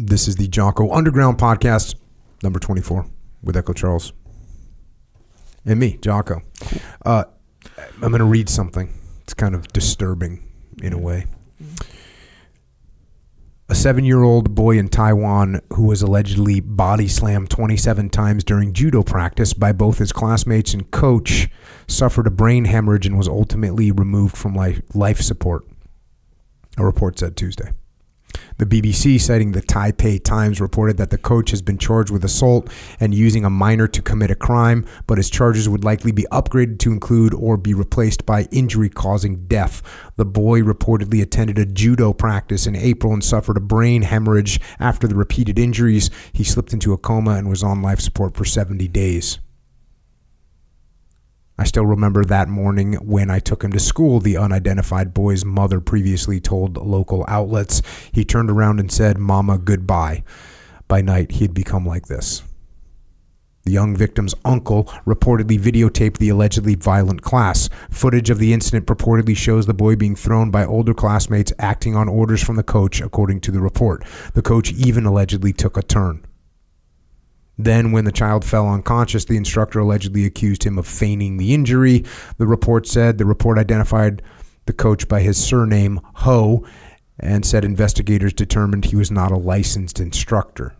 This is the Jocko Underground Podcast, number 24, with Echo Charles. And me, Jocko. Uh, I'm going to read something. It's kind of disturbing in a way. A seven year old boy in Taiwan who was allegedly body slammed 27 times during judo practice by both his classmates and coach suffered a brain hemorrhage and was ultimately removed from life, life support, a report said Tuesday. The BBC, citing the Taipei Times, reported that the coach has been charged with assault and using a minor to commit a crime, but his charges would likely be upgraded to include or be replaced by injury causing death. The boy reportedly attended a judo practice in April and suffered a brain hemorrhage after the repeated injuries. He slipped into a coma and was on life support for 70 days. I still remember that morning when I took him to school, the unidentified boy's mother previously told local outlets. He turned around and said, Mama, goodbye. By night, he had become like this. The young victim's uncle reportedly videotaped the allegedly violent class. Footage of the incident purportedly shows the boy being thrown by older classmates acting on orders from the coach, according to the report. The coach even allegedly took a turn. Then, when the child fell unconscious, the instructor allegedly accused him of feigning the injury. The report said the report identified the coach by his surname, Ho, and said investigators determined he was not a licensed instructor.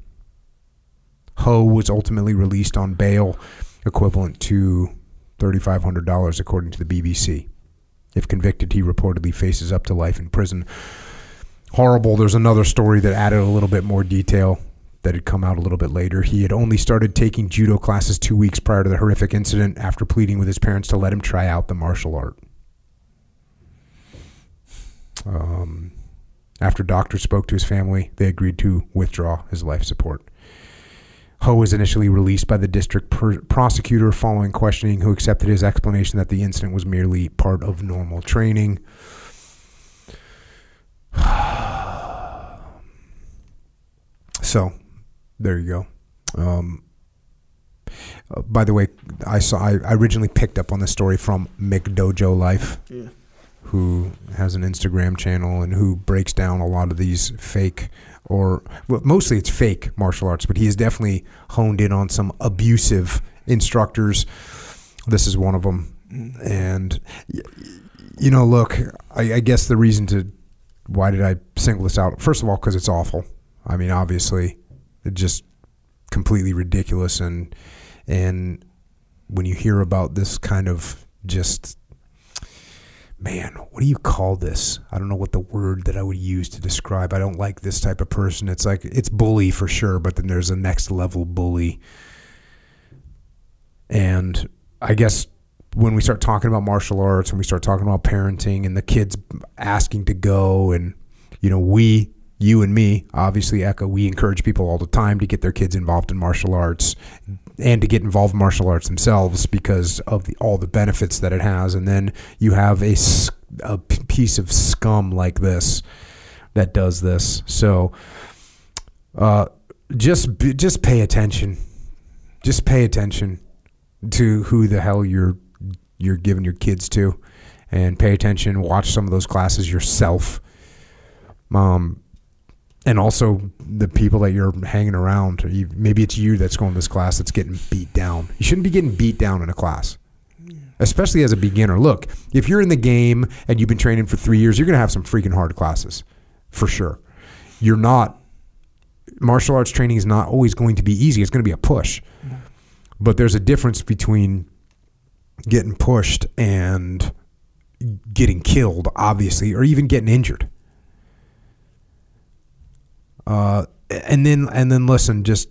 Ho was ultimately released on bail, equivalent to $3,500, according to the BBC. If convicted, he reportedly faces up to life in prison. Horrible. There's another story that added a little bit more detail that had come out a little bit later. He had only started taking judo classes two weeks prior to the horrific incident after pleading with his parents to let him try out the martial art. Um, after doctors spoke to his family, they agreed to withdraw his life support. Ho was initially released by the district pr- prosecutor following questioning, who accepted his explanation that the incident was merely part of normal training. so, there you go. Um, uh, by the way, I saw I, I originally picked up on the story from McDojo Life, Yeah. who has an Instagram channel and who breaks down a lot of these fake or well, mostly it's fake martial arts, but he has definitely honed in on some abusive instructors. This is one of them, and you know, look, I, I guess the reason to why did I single this out? First of all, because it's awful. I mean, obviously, just completely ridiculous. And and when you hear about this kind of just man what do you call this? I don't know what the word that i would use to describe. I don't like this type of person. It's like it's bully for sure but then there's a next level bully. And i guess when we start talking about martial arts and we start talking about parenting and the kids asking to go and you know we you and me obviously echo we encourage people all the time to get their kids involved in martial arts and to get involved in martial arts themselves because of the, all the benefits that it has. And then you have a, a piece of scum like this that does this. So uh, just just pay attention. Just pay attention to who the hell you're you're giving your kids to and pay attention. Watch some of those classes yourself. Um and also the people that you're hanging around you, maybe it's you that's going to this class that's getting beat down. You shouldn't be getting beat down in a class especially as a beginner. Look if you're in the game and you've been training for three years you're going to have some freaking hard classes for sure. You're not martial arts training is not always going to be easy. It's going to be a push. But there's a difference between getting pushed and getting killed obviously or even getting injured uh, and then and then listen just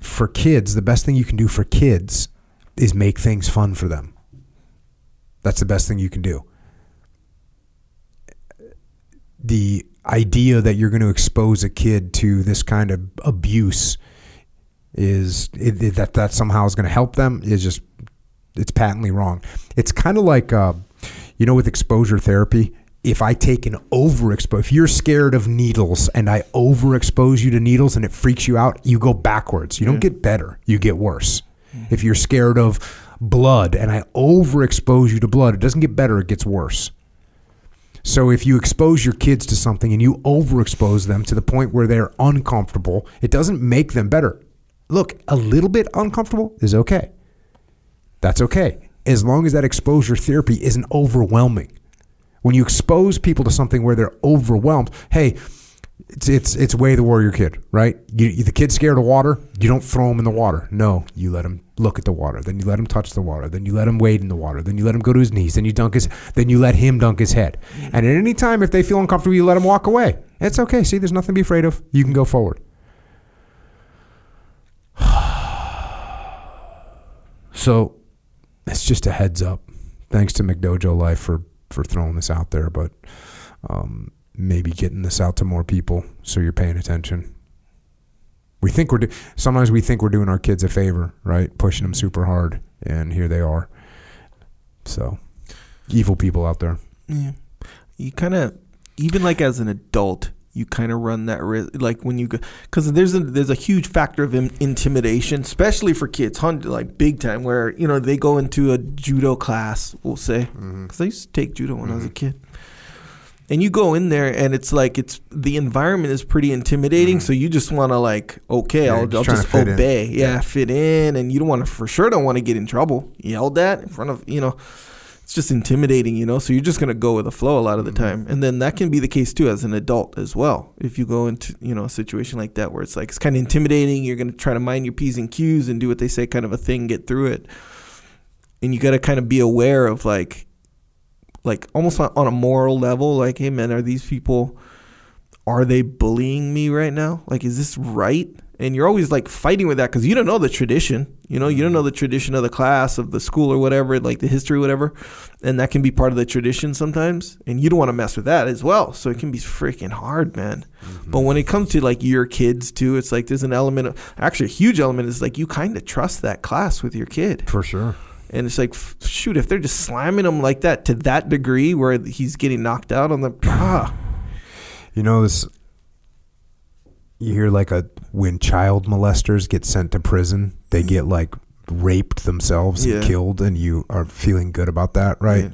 for kids the best thing you can do for kids is make things fun for them that's the best thing you can do the idea that you're going to expose a kid to this kind of abuse is it, it- that that somehow is going to help them is just it's patently wrong. It's kind of like uh, you know with exposure therapy. If I take an overexpose, if you're scared of needles and I overexpose you to needles and it freaks you out, you go backwards. You don't get better. You get worse. Mm. If you're scared of blood and I overexpose you to blood, it doesn't get better. It gets worse. So if you expose your kids to something and you overexpose them to the point where they're uncomfortable, it doesn't make them better. Look, a little bit uncomfortable is okay. That's okay. As long as that exposure therapy isn't overwhelming. When you expose people to something where they're overwhelmed, hey, it's it's it's way the warrior kid, right? You, the kid's scared of water. You don't throw him in the water. No, you let him look at the water. Then you let him touch the water. Then you let him wade in the water. Then you let him go to his knees. Then you dunk his. Then you let him dunk his head. And at any time, if they feel uncomfortable, you let them walk away. It's okay. See, there's nothing to be afraid of. You can go forward. So, it's just a heads up. Thanks to McDojo Life for for throwing this out there, but. Um, maybe getting this out to more people so you're paying attention. We think we're do- sometimes we think we're doing our kids a favor, right? Pushing them super hard, and here they are. So, evil people out there. Yeah, you kind of even like as an adult, you kind of run that risk. Like when you go, because there's a there's a huge factor of in, intimidation, especially for kids, like big time, where you know they go into a judo class, we'll say, because mm-hmm. I used to take judo when mm-hmm. I was a mm-hmm. kid and you go in there and it's like it's the environment is pretty intimidating mm-hmm. so you just want to like okay yeah, i'll, just, I'll just obey yeah, yeah, fit in and you don't want to for sure don't want to get in trouble yelled at in front of you know it's just intimidating you know so you're just going to go with the flow a lot of the mm-hmm. time. And then that can be the case too as an adult as well. If you go into you know a situation like that where it's like it's kind of intimidating you're going to try to mind your p's and q's and do what they say kind of a thing get through it. And you got to kind of be aware of like like almost on a moral level like hey man are these people are they bullying me right now? Like is this right and you're always like fighting with that because you don't know the tradition you know you don't know the tradition of the class of the school or whatever like the history whatever and that can be part of the tradition sometimes and you don't want to mess with that as well so it can be freaking hard man mm-hmm. but when it comes to like your kids too it's like there's an element of actually a huge element is like you kind of trust that class with your kid for sure and it's like, shoot, if they're just slamming him like that to that degree where he's getting knocked out on the. Ah. You know, this. You hear like a when child molesters get sent to prison, they mm. get like raped themselves yeah. and killed, and you are feeling good about that, right? Yeah.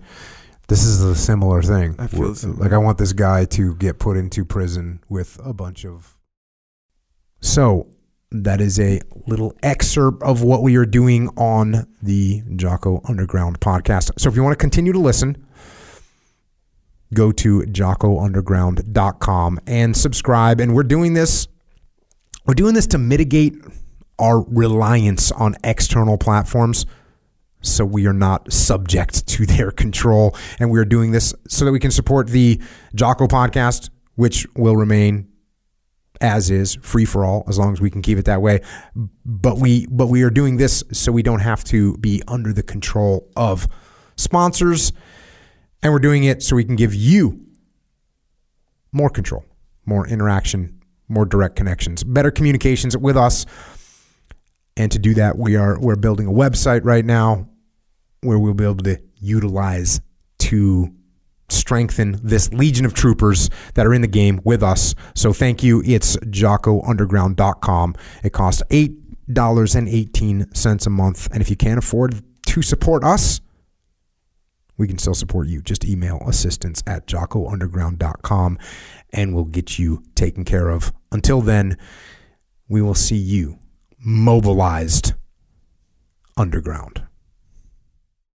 This is a similar thing. I feel similar. like I want this guy to get put into prison with a bunch of. So that is a little excerpt of what we are doing on the Jocko Underground podcast. So if you want to continue to listen, go to jockounderground.com and subscribe. And we're doing this, we're doing this to mitigate our reliance on external platforms so we are not subject to their control. And we are doing this so that we can support the Jocko podcast, which will remain as is free for all as long as we can keep it that way but we but we are doing this so we don't have to be under the control of sponsors and we're doing it so we can give you more control more interaction more direct connections better communications with us and to do that we are we're building a website right now where we'll be able to utilize to strengthen this legion of troopers that are in the game with us. So thank you. It's jockounderground.com. It costs $8.18 a month. And if you can't afford to support us, we can still support you. Just email assistance at jockounderground.com and we'll get you taken care of. Until then, we will see you mobilized underground.